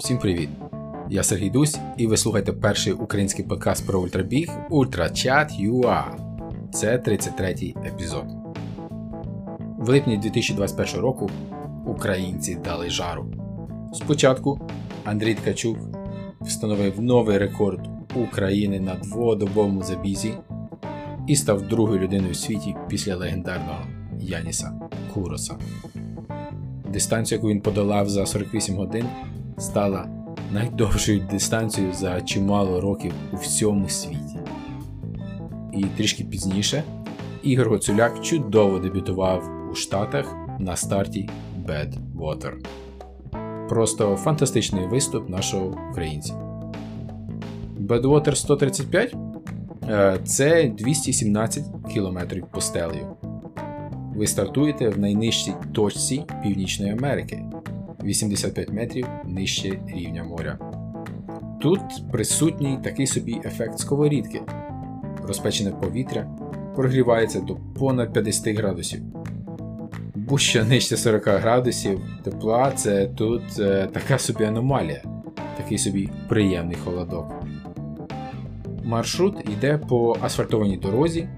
Всім привіт! Я Сергій Дусь, і ви слухаєте перший український подкаст про ультрабіг UltraChat.ua. Це 33-й епізод. В липні 2021 року українці дали жару. Спочатку Андрій Ткачук встановив новий рекорд України на дводобовому забізі і став другою людиною в світі після легендарного Яніса Куроса. Дистанцію, яку він подолав за 48 годин, стала найдовшою дистанцією за чимало років у всьому світі. І трішки пізніше Ігор Гоцуляк чудово дебютував у Штатах на старті Badwater. Просто фантастичний виступ нашого українця. Badwater 135 це 217 км постелею. Ви стартуєте в найнижчій точці Північної Америки 85 метрів нижче рівня моря. Тут присутній такий собі ефект сковорідки. Розпечене повітря прогрівається до понад 50 градусів. Будь-що нижче 40 градусів тепла це тут е, така собі аномалія, такий собі приємний холодок. Маршрут йде по асфальтованій дорозі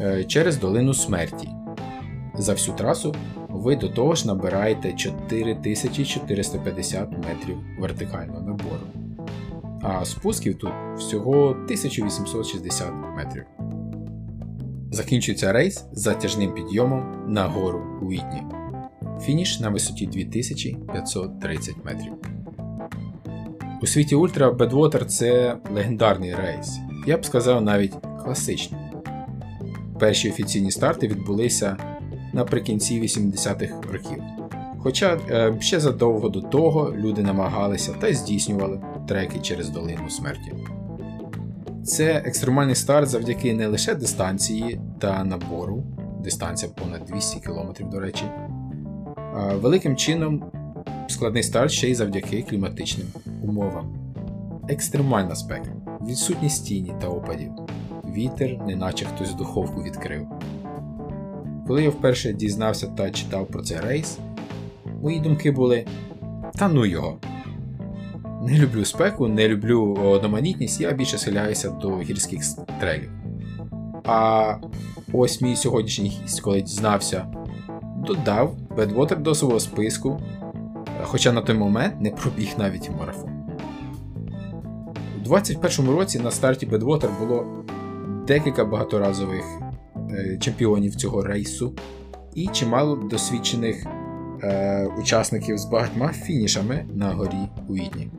е, через долину смерті. За всю трасу ви до того ж набираєте 4450 метрів вертикального набору. А спусків тут всього 1860 метрів. Закінчується рейс з затяжним підйомом на гору Уітні. Фініш на висоті 2530 метрів. У світі Ультра Бедвотер це легендарний рейс. Я б сказав навіть класичний. Перші офіційні старти відбулися наприкінці 80-х років. Хоча е, ще задовго до того люди намагалися та здійснювали треки через долину смерті. Це екстремальний старт завдяки не лише дистанції та набору, дистанція понад 200 км, до речі, а великим чином складний старт ще й завдяки кліматичним умовам. Екстремальна спека, відсутність тіні та опадів, вітер, неначе хтось духовку відкрив. Коли я вперше дізнався та читав про цей рейс, мої думки були: та ну його. Не люблю спеку, не люблю одноманітність, я більше схиляюся до гірських трейлів. А ось мій сьогоднішній гість, коли дізнався, додав Бедвотер до свого списку, хоча на той момент не пробіг навіть марафон. У 2021 році на старті Бедвотер було декілька багаторазових е, чемпіонів цього рейсу і чимало досвідчених е, учасників з багатьма фінішами на горі Уітні.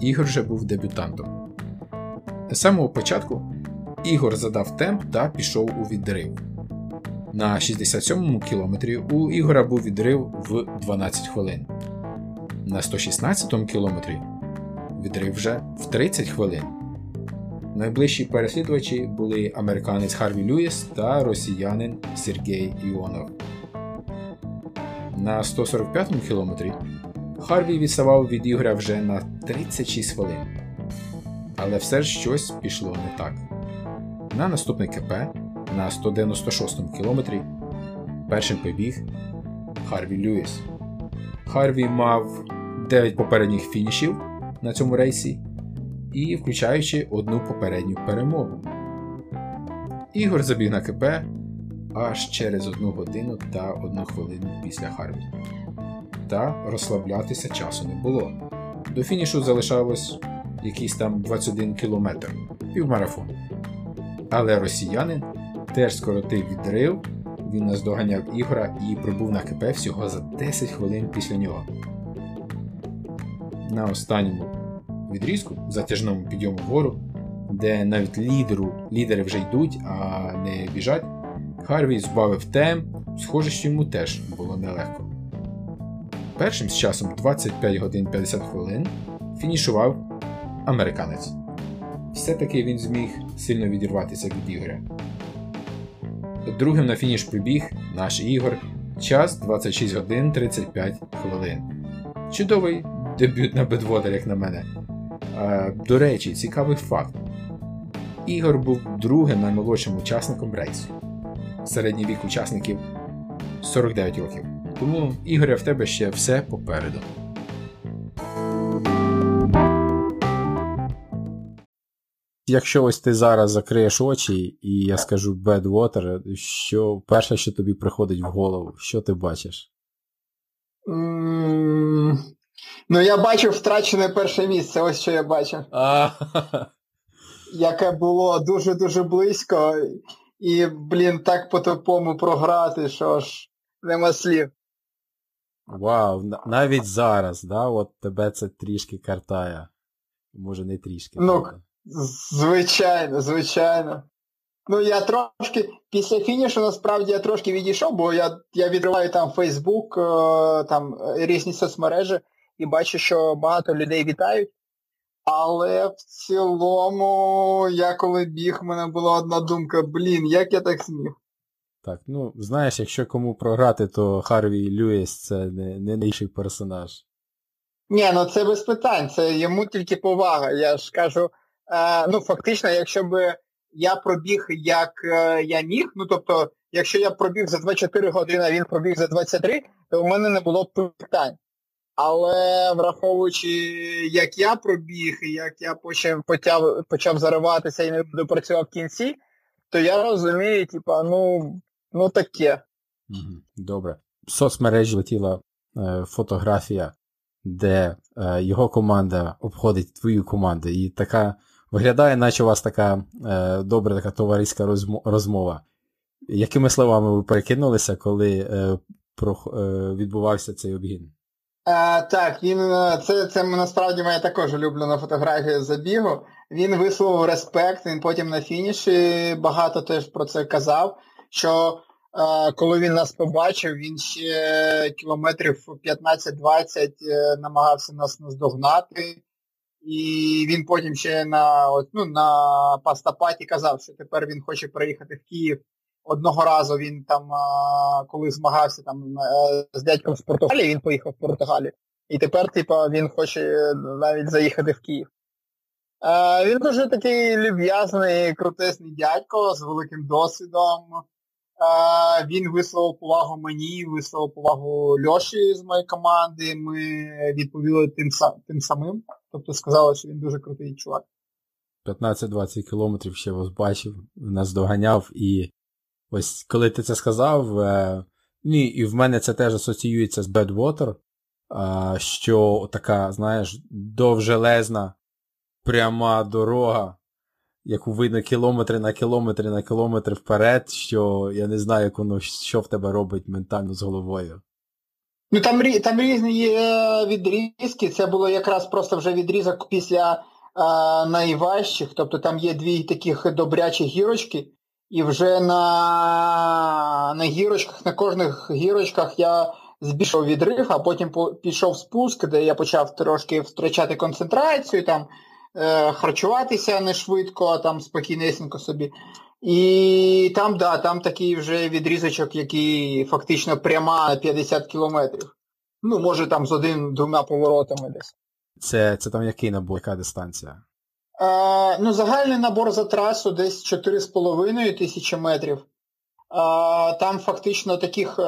Ігор вже був дебютантом. З самого початку Ігор задав темп та пішов у відрив. На 67-му кілометрі у Ігора був відрив в 12 хвилин. На 116-му кілометрі відрив вже в 30 хвилин. Найближчі переслідувачі були американець Харві Люїс та росіянин Сергій Іонов. На 145-му кілометрі Харві відставав від Ігоря вже на 36 хвилин. Але все ж щось пішло не так. На наступний КП на 196-му кілометрі першим побіг Харві Люїс. Харві мав 9 попередніх фінішів на цьому рейсі і включаючи одну попередню перемогу. Ігор забіг на КП аж через одну годину та одну хвилину після Харві. Та розслаблятися часу не було. До фінішу залишалось якийсь там 21 кілометр, півмарафон. Але росіянин теж скоротив відрив, він наздоганяв Ігора і прибув на КП всього за 10 хвилин після нього. На останньому відрізку, затяжному підйому вгору, де навіть лідеру, лідери вже йдуть, а не біжать, Харві збавив темп, схоже, що йому теж було нелегко. Першим з часом 25 годин 50 хвилин фінішував американець. Все-таки він зміг сильно відірватися від Ігоря. Другим на фініш прибіг наш Ігор. Час 26 годин 35 хвилин. Чудовий дебют на бедводер, як на мене. Е, до речі, цікавий факт. Ігор був другим наймолодшим учасником рейсу. Середній вік учасників 49 років. Тому Ігоря в тебе ще все попереду. Якщо ось ти зараз закриєш очі, і я скажу Bad Water, що перше, що тобі приходить в голову, що ти бачиш? Ну, я бачив втрачене перше місце, ось що я бачив. Яке було дуже-дуже близько, і, блін, так по-тупому програти, що ж нема слів. Вау, навіть зараз, да, от тебе це трішки картає. Може не трішки. Ну, звичайно, звичайно. Ну, я трошки, після фінішу насправді я трошки відійшов, бо я я відриваю там Фейсбук, там різні соцмережі і бачу, що багато людей вітають. Але в цілому, я коли біг, в мене була одна думка, блін, як я так зміг. Так, ну, знаєш, якщо кому програти, то Харві Льюіс це не не найший персонаж. Ні, ну це без питань, це йому тільки повага. Я ж кажу, е, ну фактично, якщо б я пробіг як е, я міг, ну тобто, якщо я пробіг за 24 години, а він пробіг за 23, то в мене не було б питань. Але враховуючи, як я пробіг, і як я почав почав, почав зариватися і не допрацював в кінці, то я розумію, типа, ну, ну таке. Добре. В соцмережі летіла е, фотографія, де е, його команда обходить твою команду. І така виглядає, наче у вас така е, добра така товариська розмова. Якими словами ви перекинулися, коли е, про, е, відбувався цей обгін? А, Так, він е, це це насправді моя також улюблена фотографія забігу. Він висловив респект, він потім на фініші багато теж про це казав. Що а, коли він нас побачив, він ще кілометрів 15-20 е, намагався нас наздогнати. І він потім ще на ну, на пастапаті казав, що тепер він хоче приїхати в Київ Одного разу він там, коли змагався там е, з дядьком з Португалії, він поїхав в Португалію. І тепер, типа, він хоче навіть заїхати в Київ. Е, він дуже такий люб'язний, крутесний дядько з великим досвідом. Е, він висловив повагу мені, висловив повагу Льоші з моєї команди. Ми відповіли тим тим самим. Тобто сказали, що він дуже крутий чувак. 15-20 кілометрів ще вас бачив, нас доганяв і Ось коли ти це сказав, е, ні, і в мене це теж асоціюється з Badwater, е, що така, знаєш, довжелезна, пряма дорога, яку видно кілометри на кілометри на кілометри вперед, що я не знаю, як воно, що в тебе робить ментально з головою. Ну там там різні є відрізки, це було якраз просто вже відрізок після е, найважчих, тобто там є дві таких добрячі гірочки. І вже на на гірочках, на кожних гірочках я збільшив відрив, а потім пішов спуск, де я почав трошки втрачати концентрацію, там, е, харчуватися не швидко, там спокійнесенько собі. І там, да, там такий вже відрізочок, який фактично пряма на 50 кілометрів. Ну, може там з один-двома поворотами десь. Це це там який набор, яка дистанція? Е, ну, Загальний набор за трасу десь 4,5 тисячі метрів. Е, там фактично таких е,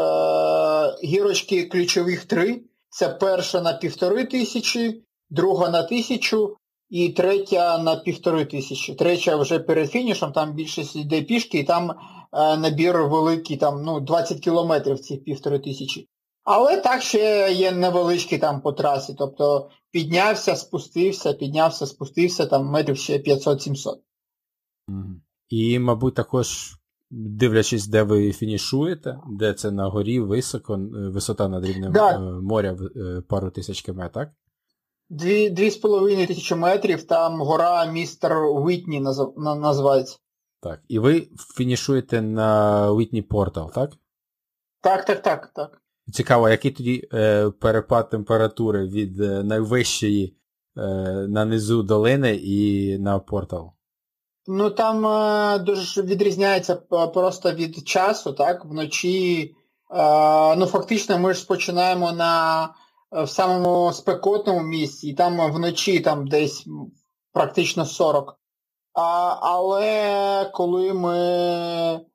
гірочки ключових три. Це перша на півтори тисячі, друга на тисячу і третя на півтори тисячі. Третя вже перед фінішем, там більшість йде пішки, і там набір великий, там ну, 20 кілометрів цих півтори тисячі. Але так ще є невеличкий там по трасі. Тобто піднявся, спустився, піднявся, спустився, там метрів ще 500-700. І, мабуть, також, дивлячись, де ви фінішуєте, де це на горі, високо, е, висота над рівнем да. Е, моря е, пару тисяч км, так? Дві, дві з половиною тисячі метрів, там гора містер Уітні називається. Так. І ви фінішуєте на Уітні Портал, так? Так, так, так, так. Цікаво, який тоді е, перепад температури від е, найвищої е, на низу долини і на портал? Ну там е, дуже відрізняється просто від часу, так? Вночі, е, ну фактично ми ж починаємо на в самому спекотному місці, і там вночі там десь практично 40. А, Але коли ми Е,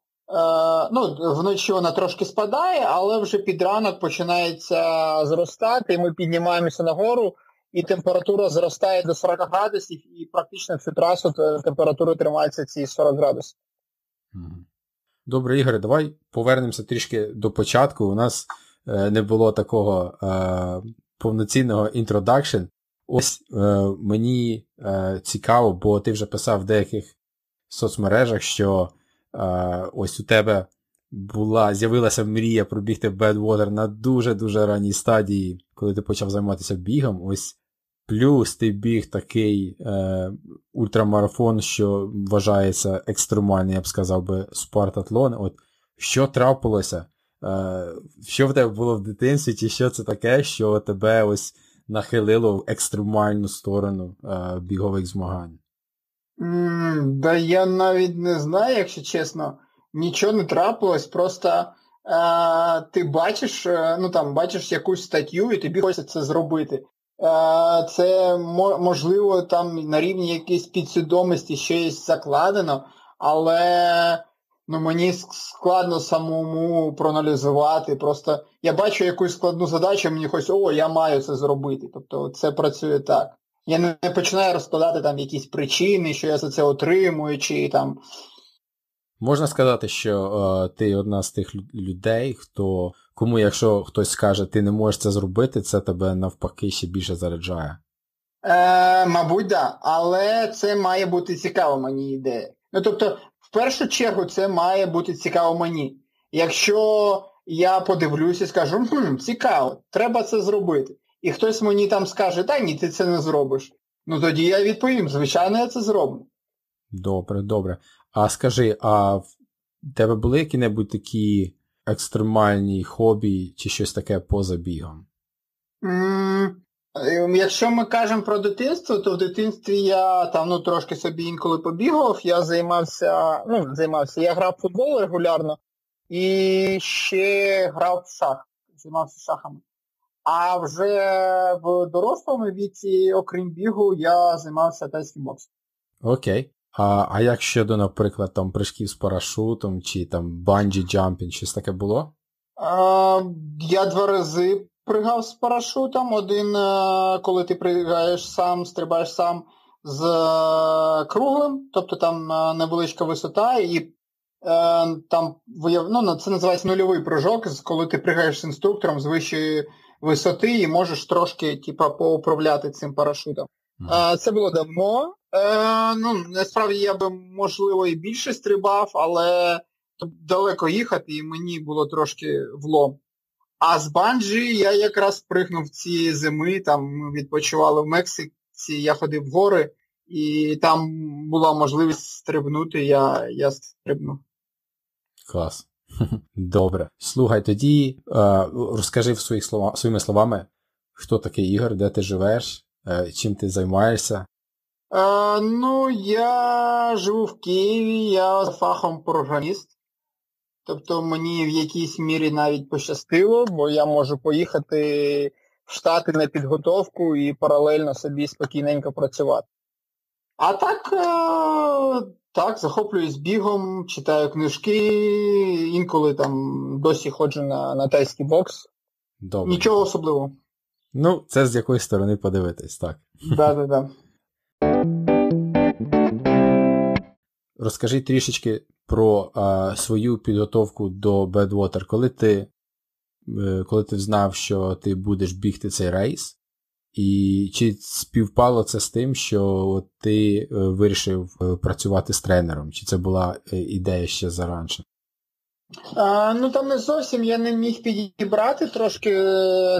ну, Вночі вона трошки спадає, але вже під ранок починається зростати, і ми піднімаємося нагору, і температура зростає до 40 градусів, і практично всю трасу температура тримається ці 40 градусів. Добре, Ігоре, давай повернемося трішки до початку. У нас е, не було такого е, повноцінного introduction. Ось е, мені е, цікаво, бо ти вже писав в деяких соцмережах, що е, ось у тебе була, з'явилася мрія пробігти Badwater на дуже-дуже ранній стадії, коли ти почав займатися бігом. Ось плюс ти біг такий е, ультрамарафон, що вважається екстремальний, я б сказав би, спартатлон. От що трапилося? Е, Що в тебе було в дитинстві, чи що це таке, що тебе ось нахилило в екстремальну сторону е, бігових змагань? Да я навіть не знаю, якщо чесно нічого не трапилось, просто е, ти бачиш, е, ну там бачиш якусь статтю, і тобі хочеться це зробити. Е, Це можливо там на рівні якоїсь підсвідомості щось закладено, але ну, мені складно самому проаналізувати. Просто я бачу якусь складну задачу, мені хочеться, о, я маю це зробити. Тобто це працює так. Я не починаю розкладати там якісь причини, що я за це отримую, чи там Можна сказати, що е, ти одна з тих людей, хто, кому, якщо хтось скаже, ти не можеш це зробити, це тебе навпаки ще більше заряджає. Е, Мабуть, так. Да. Але це має бути цікаво мені ідея. Ну тобто, в першу чергу, це має бути цікаво мені. Якщо я подивлюся і скажу, хм, цікаво, треба це зробити. І хтось мені там скаже, та ні, ти це не зробиш. Ну тоді я відповім, звичайно, я це зроблю. Добре, добре. А скажи, а в тебе були які-небудь такі екстремальні хобі чи щось таке поза бігом? Mm, якщо ми кажемо про дитинство, то в дитинстві я там ну, трошки собі інколи побігав, я займався, ну, займався, я грав в футбол регулярно і ще грав в шах, займався шахами. А вже в дорослому віці, окрім бігу, я займався тайським боксом. Окей. А а як щодо, наприклад, там прыжків з парашутом чи там банджі джампінг, щось таке було? А, Я два рази пригав з парашутом. Один, е, коли ти пригаєш сам, стрибаєш сам з е, круглим, тобто там е, невеличка висота, і там ну, це називається нульовий прыжок, коли ти пригаєш з інструктором з вищої висоти і можеш трошки типа, поуправляти цим парашутом. Mm. Це було давно. Е, ну, Насправді я би, можливо, і більше стрибав, але далеко їхати і мені було трошки влом. А з банджі я якраз пригнув ці зими, там ми відпочивали в Мексиці, я ходив в гори, і там була можливість стрибнути, я я стрибнув. Клас. Добре. Слухай, тоді е, розкажи в своїх слова, своїми словами, хто такий Ігор, де ти живеш, е, чим ти займаєшся. А, Ну, я живу в Києві, я фахом програміст. Тобто мені в якійсь мірі навіть пощастило, бо я можу поїхати в Штати на підготовку і паралельно собі спокійненько працювати. А так, так, захоплююсь бігом, читаю книжки, інколи там досі ходжу на на тайський бокс. Добре. Нічого особливого. Ну, це з якої сторони подивитись, так. Так, так, так. Розкажи трішечки про а, свою підготовку до Bedwater. Коли ти е, коли ти знав, що ти будеш бігти цей рейс, і чи співпало це з тим, що ти е, вирішив е, працювати з тренером? Чи це була ідея ще заранше? Ну там не зовсім я не міг підібрати трошки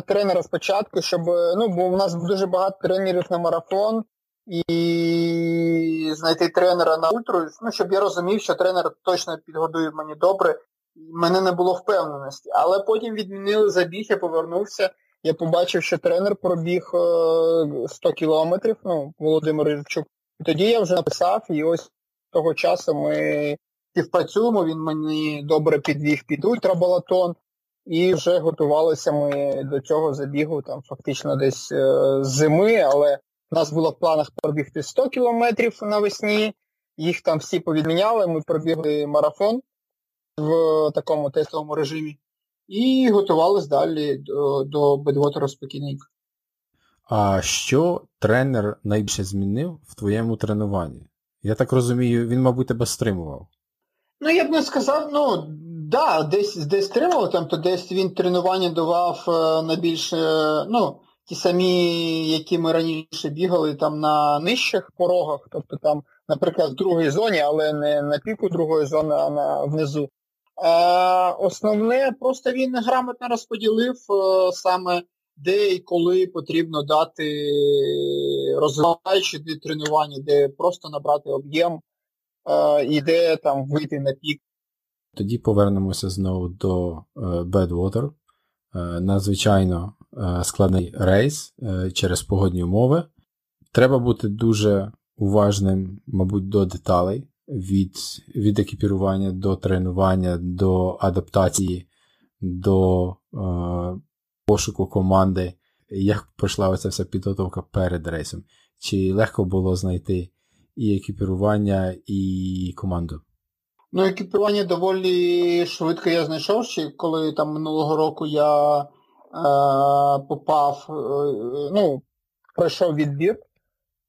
тренера спочатку, щоб ну, бо у нас дуже багато тренерів на марафон і знайти тренера на ультру, ну, щоб я розумів, що тренер точно підгодує мені добре. Мене не було впевненості. Але потім відмінили забіг, я повернувся. Я побачив, що тренер пробіг 100 е, кілометрів, ну, Володимир Ірчук. І тоді я вже написав, і ось того часу ми співпрацюємо, він мені добре підвіг під ультрабалатон, і вже готувалися ми до цього забігу, там фактично десь е, з зими, але у нас було в планах пробігти 100 кілометрів навесні, їх там всі повідміняли, ми пробігли марафон в такому тестовому режимі і готувалися далі до до Бедвотера спокійненько. А що тренер найбільше змінив в твоєму тренуванні? Я так розумію, він, мабуть, тебе стримував. Ну, я б не сказав, ну, да, десь десь стримував, там, то десь він тренування давав е, на більше, ну, ті самі, які ми раніше бігали там на нижчих порогах, тобто там, наприклад, в другій зоні, але не на піку другої зони, а на внизу. А Основне, просто він грамотно розподілив е, саме де і коли потрібно дати розвиваючі тренування, де просто набрати об'єм е, і де там вийти на пік. Тоді повернемося знову до е, Badwater. Надзвичайно складний рейс через погодні умови. Треба бути дуже уважним, мабуть, до деталей від від екіпірування до тренування, до адаптації, до е, пошуку команди. Як пройшла оця вся підготовка перед рейсом? Чи легко було знайти і екіпірування, і команду? Ну, екіпірування доволі швидко я знайшов, ще коли там минулого року я е, попав, е, ну, пройшов відбір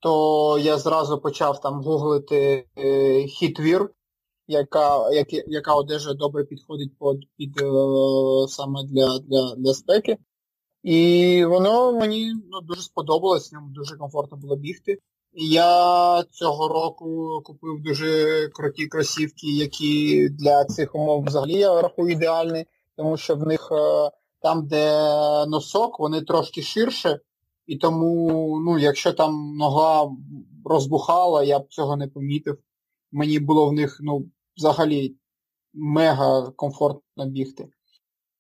то я зразу почав там гуглити е, хітвір, яка як, яка одежа добре підходить під, під е, саме для для, для спеки. І воно мені ну, дуже сподобалось, ньому дуже комфортно було бігти. Я цього року купив дуже круті кросівки, які для цих умов взагалі я рахую ідеальні, тому що в них е, там, де носок, вони трошки ширше, і тому, ну, якщо там нога розбухала, я б цього не помітив. Мені було в них ну, взагалі мега комфортно бігти.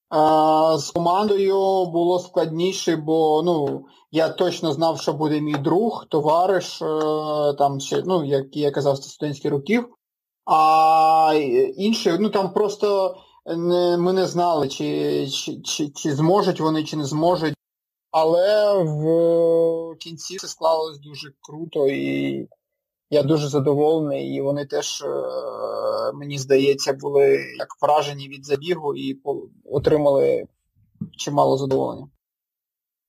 А, З командою було складніше, бо ну, я точно знав, що буде мій друг, товариш, е, там ще, ну, як я казав, студентських років. А інші, ну там просто не, ми не знали, чи, чи, чи, чи зможуть вони, чи не зможуть. Але в кінці це склалось дуже круто і я дуже задоволений. І вони теж, е, мені здається, були як вражені від забігу і отримали чимало задоволення.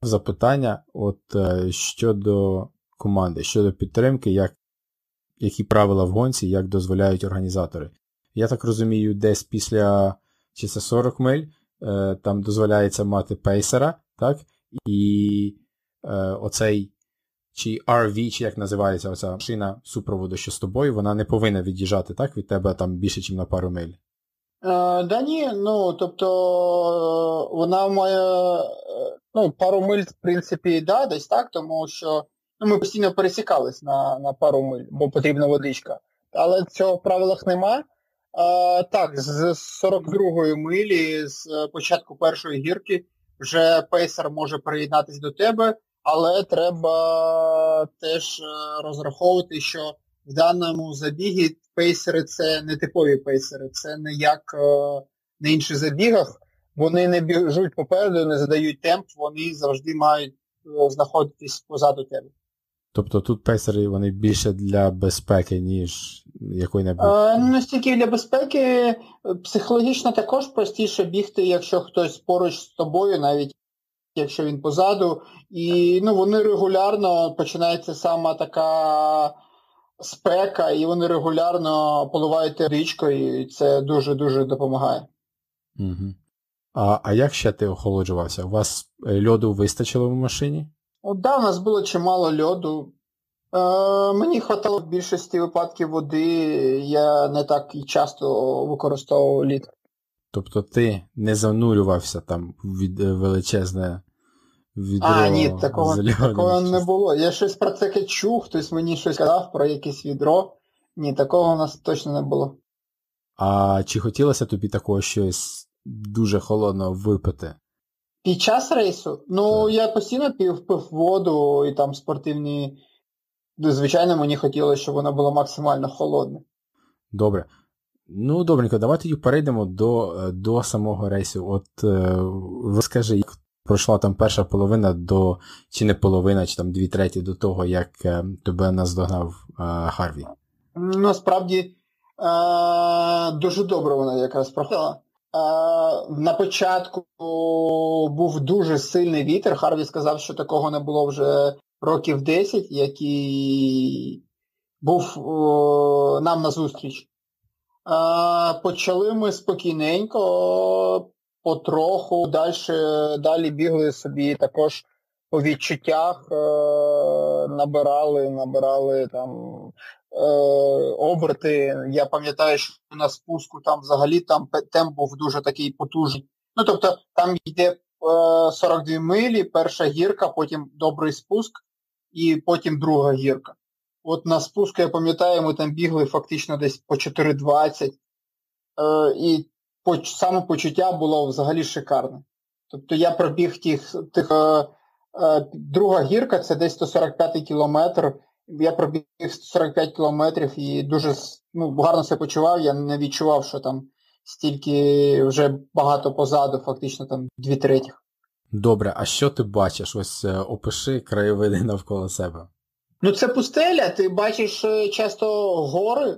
Запитання от е, щодо команди, щодо підтримки, як, які правила в гонці, як дозволяють організатори. Я так розумію, десь після чи це 40 миль е, там дозволяється мати пейсера, так? І е, оцей чи RV, чи як називається оця машина супроводу, що з тобою, вона не повинна від'їжджати так, від тебе там більше, ніж на пару миль. Е, да ні, ну тобто вона має ну, пару миль, в принципі, да, десь так, тому що ну, ми постійно пересікались на на пару миль, бо потрібна водичка. Але цього в правилах нема. А, Так, з 42-ї милі, з початку першої гірки, вже пейсер може приєднатися до тебе, але треба теж е, розраховувати, що в даному забігі пейсери це не типові пейсери, це не як е, на інших забігах. Вони не біжуть попереду, не задають темп, вони завжди мають е, знаходитись позаду тебе. Тобто тут пейсери вони більше для безпеки, ніж якої-небудь? Не стільки для безпеки, психологічно також простіше бігти, якщо хтось поруч з тобою, навіть якщо він позаду. І ну, вони регулярно починається сама така спека, і вони регулярно поливають річкою, і це дуже-дуже допомагає. Угу. А а як ще ти охолоджувався? У вас е, льоду вистачило в машині? От да, у нас було чимало льоду. Е, Мені хватало в більшості випадків води, я не так і часто використовував лід. Тобто ти не занурювався там від е, величезне відро А, ні, такого такого не було. Я щось про це чув, хтось мені щось казав про якесь відро. Ні, такого у нас точно не було. А чи хотілося тобі такого щось дуже холодного випити? Під час рейсу? Ну, так. я постійно пив пив воду і там спортивні звичайно, мені хотілося, щоб воно було максимально холодне. Добре. Ну, добренько, давайте тоді перейдемо до е, до самого рейсу. От е, розкажи, як пройшла там перша половина до, чи не половина, чи там дві треті до того, як е, тебе наздогнав е, Харві. Насправді е, дуже добре вона якраз проходила. На початку був дуже сильний вітер. Харві сказав, що такого не було вже років 10, який був о, нам на зустріч. Почали ми спокійненько, потроху, далі, далі бігли собі також по відчуттях, е, набирали, набирали там оберти. Я пам'ятаю, що на спуску там взагалі там темп був дуже такий потужний. Ну, тобто там йде е, 42 милі, перша гірка, потім добрий спуск і потім друга гірка. От на спуску, я пам'ятаю, ми там бігли фактично десь по 4.20. Е, і по, самопочуття було взагалі шикарне. Тобто я пробіг тих, тих е, е, друга гірка, це десь 145 кілометр. Я пробіг 145 кілометрів і дуже ну, гарно себе почував. Я не відчував, що там стільки вже багато позаду, фактично там дві третіх. Добре, а що ти бачиш? Ось е, опиши краєвиди навколо себе. Ну, це пустеля, ти бачиш е, часто гори е,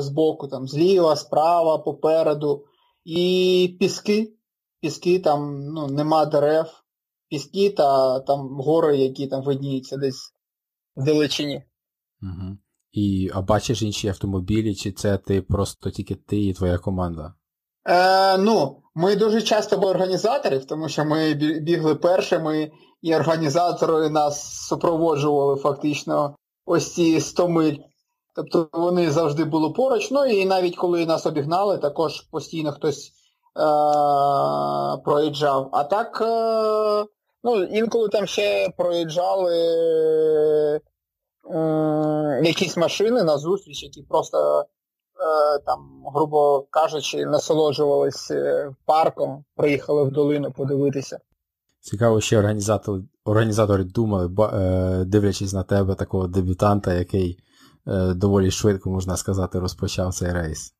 збоку, там, зліва, справа, попереду, і піски. Піски, там ну, нема дерев, піски та там гори, які там видніються десь в далечині. Угу. І а бачиш інші автомобілі, чи це ти просто тільки ти і твоя команда? Е, Ну, ми дуже часто були організаторів, тому що ми бігли першими, і організатори нас супроводжували фактично ось ці 100 миль. Тобто вони завжди були поруч. Ну і навіть коли нас обігнали, також постійно хтось е- проїжджав. А так, е- ну, інколи там ще проїжджали е- якісь машини на зустріч, які просто Е, там, грубо кажучи, насолоджувались е, парком, приїхали в долину подивитися. Цікаво, що організатори організатори думали, е, дивлячись на тебе, такого дебютанта, який доволі швидко, можна сказати, розпочав цей рейс.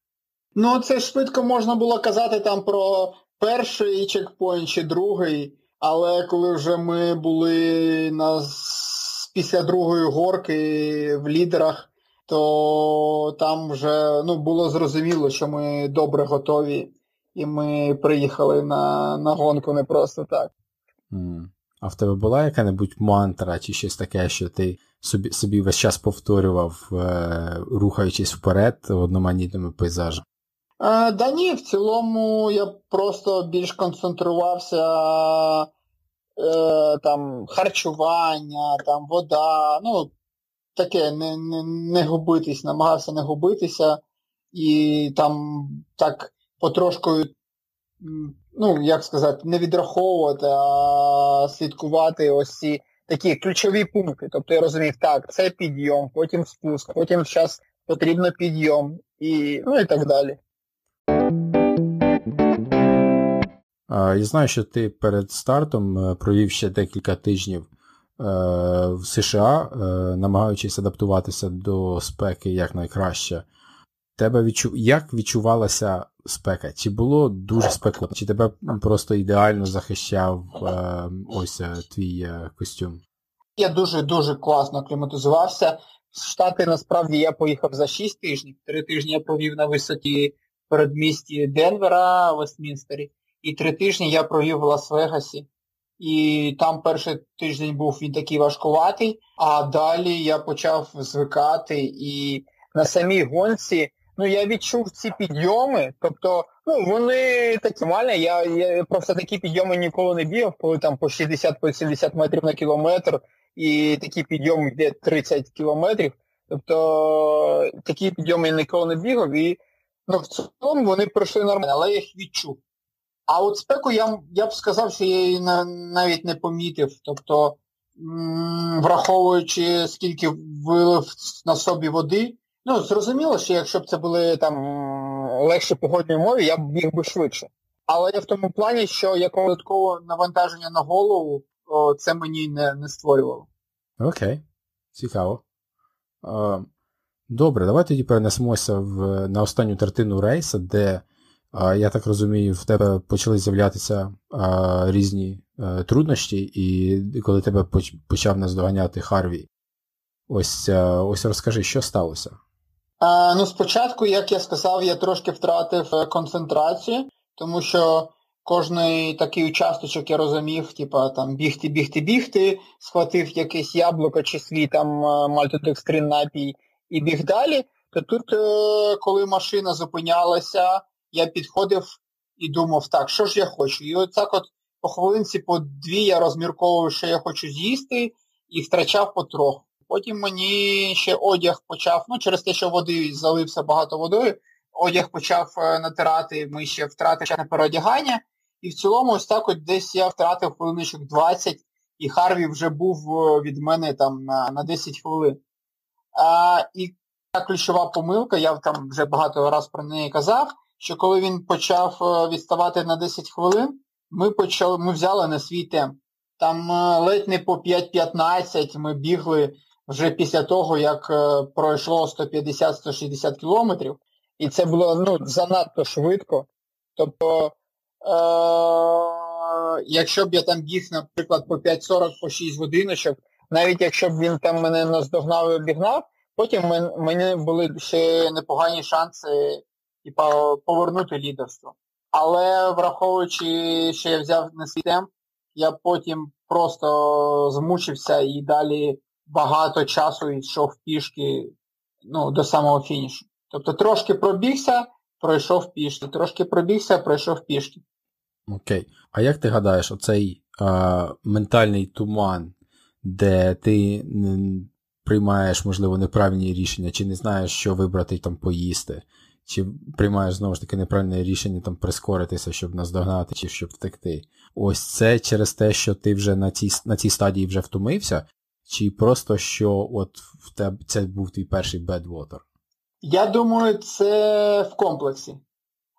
Ну, це швидко можна було казати там про перший чекпоінт чи другий, але коли вже ми були на, після другої горки в лідерах, то там вже ну, було зрозуміло, що ми добре готові, і ми приїхали на на гонку не просто так. А в тебе була яка-небудь мантра чи щось таке, що ти собі собі весь час повторював, е, рухаючись вперед одноманітними пейзажами? Да ні, в цілому я просто більш концентрувався е, там харчування, там вода. ну, таке не не, не губитись, намагався не губитися і там так потрошку, ну, як сказати, не відраховувати, а слідкувати ось ці такі ключові пункти. Тобто я розумів, так, це підйом, потім спуск, потім зараз потрібно підйом і ну і так далі. Я знаю, що ти перед стартом е, провів ще декілька тижнів Е, в США, е, намагаючись адаптуватися до спеки якнайкраще. Тебе відчу... Як відчувалася спека? Чи було дуже спекотно? Чи тебе просто ідеально захищав ось твій костюм? Я дуже-дуже класно кліматизувався. В Штати насправді я поїхав за 6 тижнів. Три тижні я провів на висоті передмісті Денвера, Вестмінстері, і три тижні я провів в Лас-Вегасі. І там перший тиждень був він такий важкуватий, а далі я почав звикати і на самій гонці ну я відчув ці підйоми, тобто ну вони такі малі, я я просто такі підйоми ніколи не бігав, коли там по 60-70 метрів на кілометр і такі підйоми йде 30 кілометрів. Тобто такі підйоми я ніколи не бігав і ну, в цілому вони пройшли нормально, але я їх відчув. А от спеку я я б сказав, що я її навіть не помітив. Тобто, враховуючи, скільки вилив на собі води, ну, зрозуміло, що якщо б це були там легші погодні умови, я б біг би швидше. Але я в тому плані, що якого додаткового навантаження на голову о, це мені не не створювало. Окей, цікаво. Добре, давай тоді перенесемося в, на останню третину рейса, де я так розумію, в тебе почали з'являтися різні е, труднощі, і коли тебе почав наздоганяти Харві. Ось ось розкажи, що сталося? А, Ну, спочатку, як я сказав, я трошки втратив е, концентрацію, тому що кожний такий участочок я розумів, типа там бігти, бігти, бігти, схватив якесь яблуко чи свій там е, мальтодекстрин напій і біг далі, то тут, е, коли машина зупинялася, я підходив і думав, так, що ж я хочу? І от так от по хвилинці, по дві я розмірковував, що я хочу з'їсти, і втрачав потроху. Потім мені ще одяг почав, ну через те, що води залився багато водою, одяг почав е, натирати, ми ще втратили на переодягання. І в цілому, ось так от десь я втратив хвилиночок 20, і Харві вже був е, від мене там на на 10 хвилин. А, І та ключова помилка, я там вже багато разів про неї казав, що коли він почав е, відставати на 10 хвилин, ми почали, ми взяли на свій темп. Там ледь не по 5-15 ми бігли вже після того, як пройшло 150-160 кілометрів. І це було ну, занадто швидко. Тобто, е- якщо б я там біг, наприклад, по 5.40 по 6 годиночок, навіть якщо б він там мене наздогнав і обігнав, потім в мене були ще непогані шанси типа, повернути лідерство. Але враховуючи, що я взяв на свій темп, я потім просто змучився і далі багато часу йшов пішки ну, до самого фінішу. Тобто трошки пробігся, пройшов пішки, трошки пробігся, пройшов пішки. Окей. А як ти гадаєш, оцей а, ментальний туман, де ти приймаєш, можливо, неправильні рішення, чи не знаєш, що вибрати там поїсти, чи приймаєш знову ж таки неправильне рішення там прискоритися, щоб наздогнати, чи щоб втекти? Ось це через те, що ти вже на цій на цій стадії вже втомився, чи просто що от в тебе це був твій перший бедвотер? Я думаю, це в комплексі.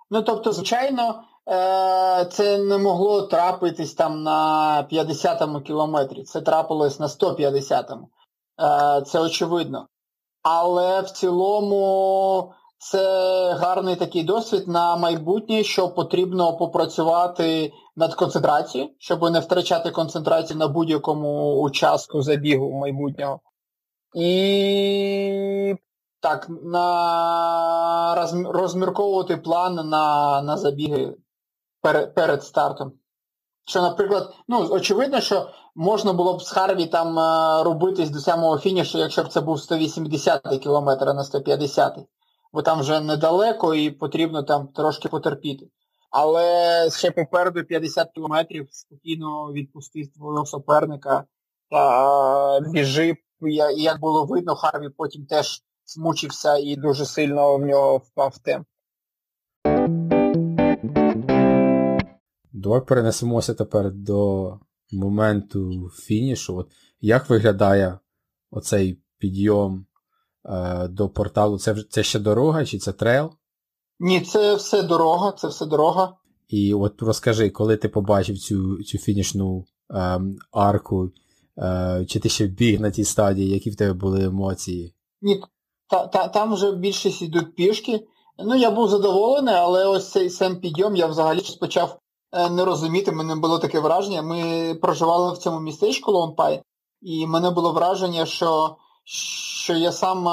Ну, тобто, звичайно, е, це не могло трапитись там на 50-му кілометрі. Це трапилось на 150-му. Е, це очевидно. Але в цілому це гарний такий досвід на майбутнє, що потрібно попрацювати над концентрацією, щоб не втрачати концентрацію на будь-якому участку забігу майбутнього. І так, на розмірковувати план на на забіги перед, перед стартом. Що, наприклад, ну, очевидно, що можна було б з Харві там е, робитись до самого фінішу, якщо б це був 180 кілометр, а не 150 бо там вже недалеко і потрібно там трошки потерпіти. Але ще попереду 50 кілометрів спокійно відпустив свого суперника та біжи. Як було видно, Харві потім теж змучився і дуже сильно в нього впав темп. Давай перенесемося тепер до моменту фінішу. От Як виглядає оцей підйом до порталу? Це це ще дорога чи це трейл? Ні, це все дорога, це все дорога. І от розкажи, коли ти побачив цю цю фінішну е, арку, е, чи ти ще біг на тій стадії, які в тебе були емоції? Ні, та, та, Там вже більшість йдуть пішки. Ну, я був задоволений, але ось цей сам підйом я взагалі почав е, не розуміти, мене було таке враження. Ми проживали в цьому містечку Лонпай, і мене було враження, що що я сам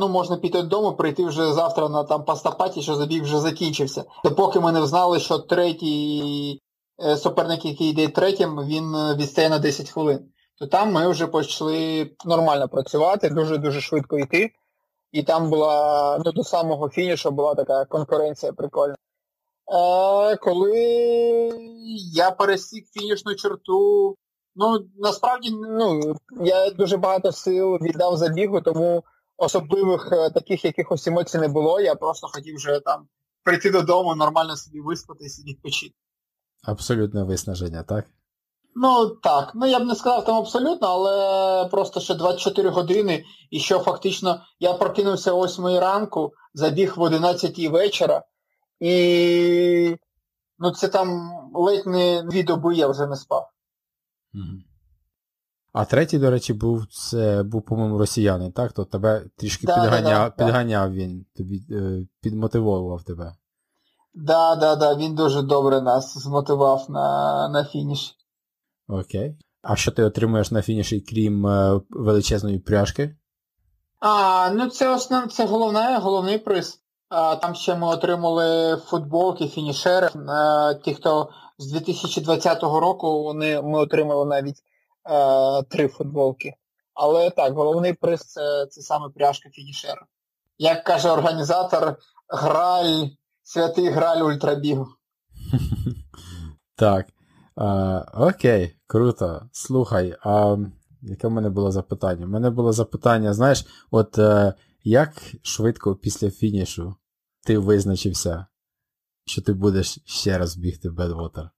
ну, можна піти додому, прийти вже завтра на там пастапаті, що забіг вже закінчився. Допоки ми не знали, що третій е, суперник, який йде третім, він відстає на 10 хвилин. То там ми вже почали нормально працювати, дуже-дуже швидко йти. І там була, ну до самого фінішу була така конкуренція прикольна. А Коли я пересік фінішну черту, ну насправді ну, я дуже багато сил віддав забігу, тому особливих е, таких якихось емоцій не було. Я просто хотів вже там прийти додому, нормально собі виспатись і відпочити. Абсолютне виснаження, так? Ну так, ну я б не сказав там абсолютно, але просто ще 24 години, і що фактично я прокинувся о 8 ранку, забіг в 11 вечора, і ну це там ледь не дві доби я вже не спав. А третій, до речі, був це був, по-моєму, росіянин, так? То тебе трішки да, підганяв да, да, підганяв він, тобі е, підмотивовував тебе. Так, да, да, да, він дуже добре нас змотивував на, на фініш. Окей. А що ти отримуєш на фініші, крім е, величезної пряжки? А, ну це основ, це головне, головний приз. Там ще ми отримали футболки, фінішери. Ті, хто з 2020 року вони, ми отримали навіть е, три футболки. Але так, головний приз це, це саме пряжка фінішера. Як каже організатор, граль, святий граль ультрабігу. Так. Окей, круто. Слухай, а яке в мене було запитання? У мене було запитання, знаєш, от е, як швидко після фінішу ти визначився, що ти будеш ще раз бігти в Бедвотер?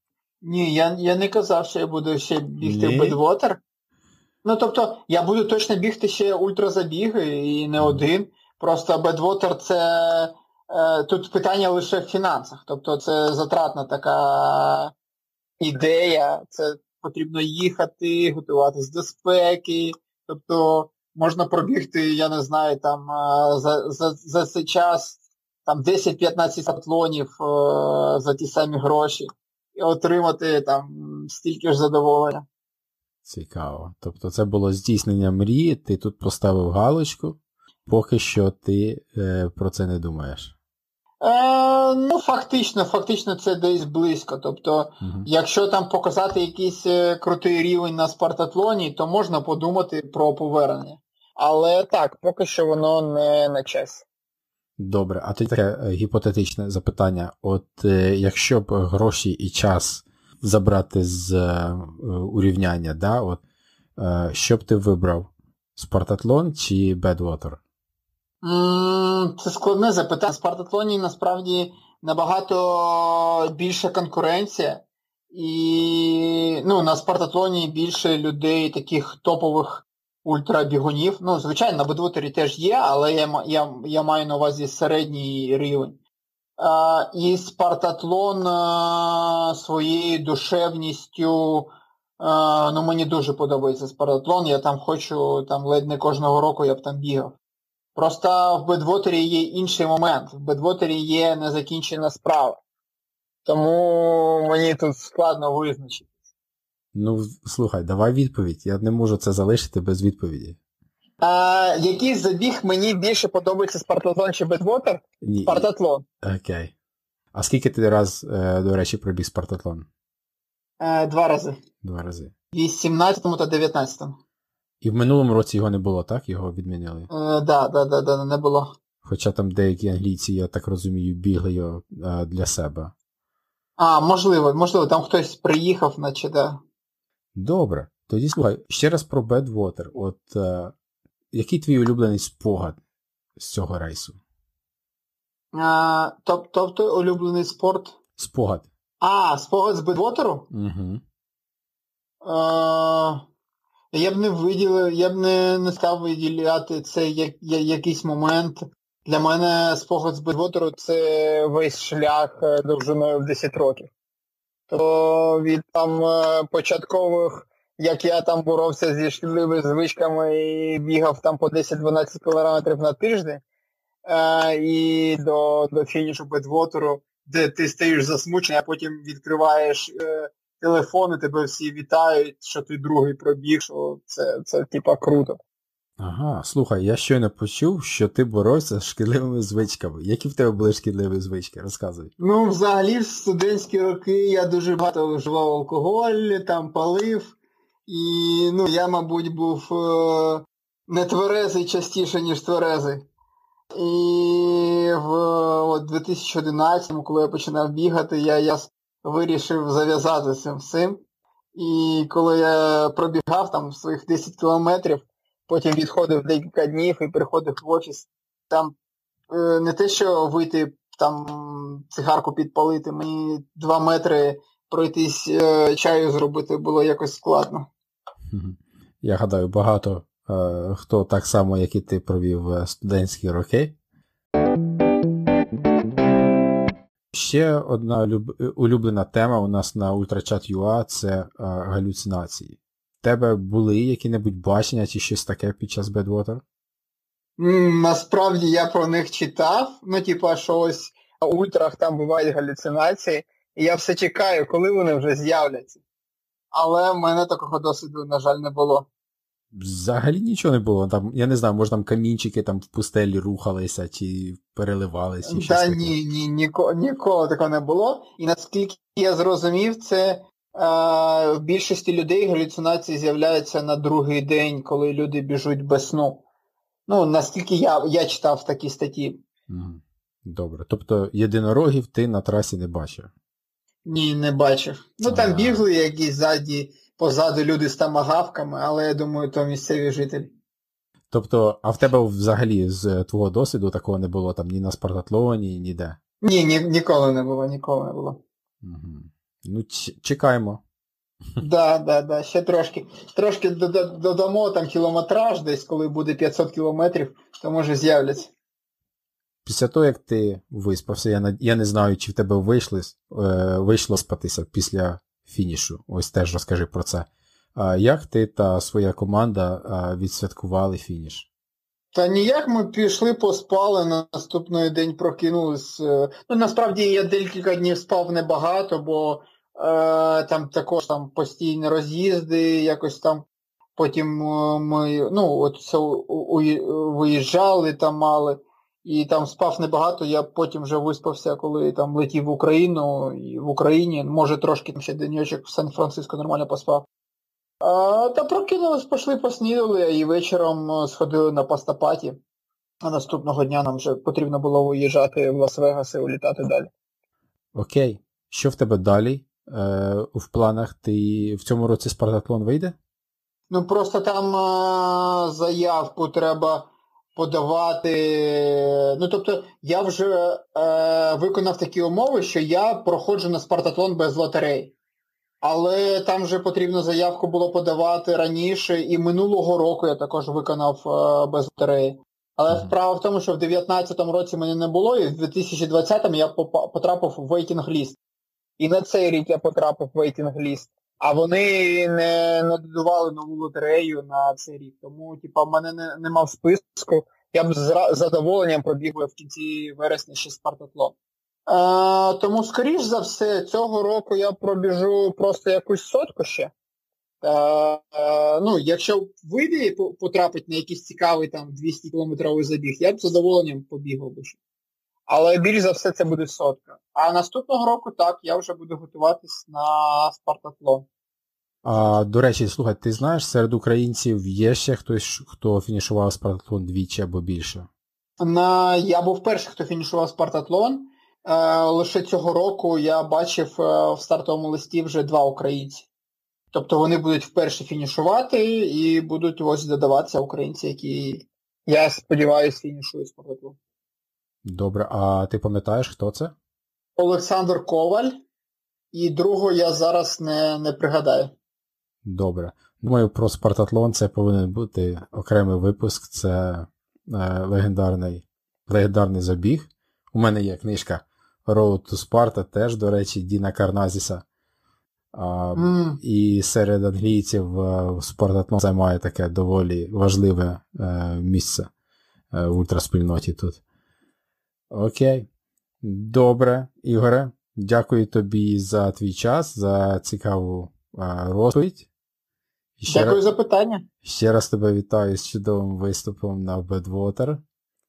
Ні, я я не казав, що я буду ще бігти Ні? в Бедвотер. Ну, тобто, я буду точно бігти ще ультразабіги і не один. Просто Бедвотер це. Е, тут питання лише в фінансах. Тобто це затратна така ідея, це потрібно їхати, готуватись до спеки. Тобто можна пробігти, я не знаю, там за за, за цей час там 10-15 атлонів е, за ті самі гроші і отримати там стільки ж задоволення. Цікаво. Тобто це було здійснення мрії, ти тут поставив галочку, поки що ти е, про це не думаєш. Е, Ну, фактично, фактично це десь близько. Тобто, угу. якщо там показати якийсь е, крутий рівень на спартатлоні, то можна подумати про повернення. Але так, поки що воно не на часі. Добре, а тоді таке е, гіпотетичне запитання. От е, якщо б гроші і час забрати з е, урівняння, да, от, е, що б ти вибрав? Спартатлон чи Бедвотер? Це складне запитання. В Спартатлоні насправді набагато більша конкуренція. І ну, на Спартатлоні більше людей, таких топових ультрабігунів. Ну, звичайно, на Бедвотері теж є, але я я, я маю на увазі середній рівень. А, І Спартатлон а, своєю душевністю. А, ну, Мені дуже подобається Спартатлон. Я там хочу, там ледь не кожного року я б там бігав. Просто в Бедвотері є інший момент. В Бедвотері є незакінчена справа. Тому мені тут складно визначити. Ну, слухай, давай відповідь. Я не можу це залишити без відповіді. А, Який забіг мені більше подобається Спартатлон чи Бедвотер? Ні. Спартатлон. Окей. А скільки ти раз, е, до речі, пробіг Спартатлон? Е, Два рази. Два рази. В 18 та 19 І в минулому році його не було, так? Його відміняли? Так, да, да, да, да, не було. Хоча там деякі англійці, я так розумію, бігли його е, для себе. А, можливо, можливо, там хтось приїхав, наче, да. Добре. Тоді слухай, ще раз про Бедвотер. От е, який твій улюблений спогад з цього рейсу? А, Тобто улюблений спорт? Спогад. А, спогад з Бедвотеру? Угу. А, я б не виділив, я б не, не став виділяти цей як, я, якийсь момент. Для мене спогад з Бедвотеру це весь шлях е, довжиною в 10 років то від там е, початкових, як я там боровся зі шкідливими звичками і бігав там по 10-12 кілометрів на тиждень, е, і до до фінішу бедвотеру, де ти стоїш засмучений, а потім відкриваєш телефон і тебе всі вітають, що ти другий пробіг, що це, це типа круто. Ага, слухай, я щойно почув, що ти боровся з шкідливими звичками. Які в тебе були шкідливі звички? Розказуй. Ну, взагалі, в студентські роки я дуже багато вживав алкоголь, там палив. І ну, я, мабуть, був е- не тверезий частіше, ніж тверезий. І в от, 2011-му, коли я починав бігати, я, я вирішив зав'язати цим всім. І коли я пробігав там своїх 10 кілометрів, потім відходив декілька днів і приходив в офіс. Там е, не те, що вийти там цигарку підпалити, мені два метри пройтись е, чаю зробити було якось складно. Я гадаю, багато е, хто так само, як і ти провів студентські роки. Ще одна улюблена тема у нас на UltraChat.ua – це е, галюцинації тебе були які-небудь бачення чи щось таке під час Bedwater? Насправді я про них читав. Ну, типа, що ось на ультрах там бувають галюцинації, і я все чекаю, коли вони вже з'являться. Але в мене такого досвіду, на жаль, не було. Взагалі нічого не було. Там, Я не знаю, може там камінчики там в пустелі рухалися чи переливалися. Так, да, ні, ні, ніколи, ніколи такого не було. І наскільки я зрозумів, це е, в більшості людей галюцинації з'являються на другий день, коли люди біжуть без сну. Ну, наскільки я я читав такі статті. Добре. Тобто єдинорогів ти на трасі не бачив? Ні, не бачив. Ну там бігли якісь ззаді, позаду люди з тамагавками, але я думаю, то місцеві жителі. Тобто, а в тебе взагалі з твого досвіду такого не було там ні на Спартатлоні, ніде? Ні, ні, ніколи не було, ніколи не було. Угу. Ну, чекаємо. Да, да, да, ще трошки. Трошки додамо там кілометраж, десь коли буде 500 кілометрів, то може з'являться. Після того, як ти виспався, я я не знаю, чи в тебе вийшло, е, вийшло спатися після фінішу. Ось теж розкажи про це. Як ти та своя команда відсвяткували фініш? Та ніяк ми пішли, поспали, на наступний день прокинулись. Е, ну, насправді я декілька днів спав небагато, бо е, там також там постійні роз'їзди, якось там потім е, ми ну, от все виїжджали там мали. І там спав небагато, я потім вже виспався, коли там летів в Україну і в Україні, може трошки там ще денечок в Сан-Франциско нормально поспав. А, Та прокинулись, пішли, поснідали і вечором е, сходили на пастапаті. А наступного дня нам вже потрібно було виїжджати в Лас-Вегас і улітати далі. Окей. Що в тебе далі? Е, В планах ти в цьому році Спартатлон вийде? Ну просто там е, заявку треба подавати. Ну, тобто, я вже е, виконав такі умови, що я проходжу на Спартатлон без лотерей. Але там вже потрібно заявку було подавати раніше, і минулого року я також виконав е, без лотереї. Але mm. справа в тому, що в 2019 році мене не було, і в 2020 я потрапив в waiting list. І на цей рік я потрапив в waiting list. А вони не надавали нову лотерею на цей рік. Тому, типа, в мене не, нема в списку. Я б з задоволенням пробіг в кінці вересня ще Спартатлон. Е, тому, скоріш за все, цього року я пробіжу просто якусь сотку ще. Е, е, ну, Якщо вийде потрапить на якийсь цікавий там 200 кілометровий забіг, я б з задоволенням побігав би. Але більш за все це буде сотка. А наступного року так, я вже буду готуватись на Спартатлон. А, До речі, слухай, ти знаєш, серед українців є ще хтось, хто фінішував Спартатлон двічі або більше? На, Я був перший, хто фінішував Спартатлон. Е, лише цього року я бачив е, в стартовому листі вже два українці. Тобто вони будуть вперше фінішувати і будуть ось додаватися українці, які, я сподіваюся, фінішують Спартатлон. Добре, а ти пам'ятаєш, хто це? Олександр Коваль. І другого я зараз не, не пригадаю. Добре. Думаю, про Спартатлон це повинен бути окремий випуск. Це е, легендарний легендарний забіг. У мене є книжка Road to Sparta, теж, до речі, Діна Карназіса. А, mm. І серед англійців е, Спартатлон займає таке доволі важливе е, місце е, в ультраспільноті тут. Окей. Добре, Ігоре. Дякую тобі за твій час, за цікаву а, розповідь. Ще Дякую раз, за питання. Ще раз тебе вітаю з чудовим виступом на Bedwater.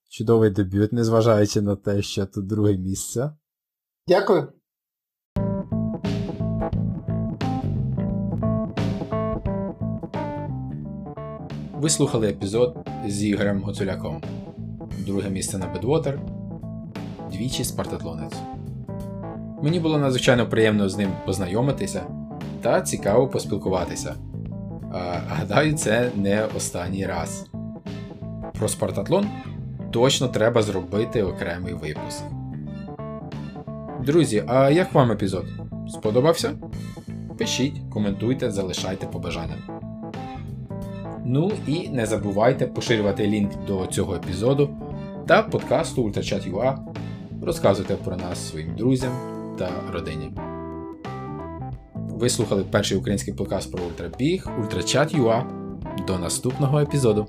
Чудовий дебют, незважаючи на те, що тут друге місце. Дякую. Ви слухали епізод з Ігорем Гоцуляком. Друге місце на Bedwater. Двічі Спартатлонець. Мені було надзвичайно приємно з ним познайомитися та цікаво поспілкуватися. Гадаю, це не останній раз. Про Спартатлон точно треба зробити окремий випуск. Друзі, а як вам епізод? Сподобався? Пишіть, коментуйте, залишайте побажання. Ну і не забувайте поширювати лінк до цього епізоду та подкасту UltraChat.ua. Розказуйте про нас своїм друзям та родині. Ви слухали перший український подкаст про ультрабіг, ультрачат.ua. До наступного епізоду.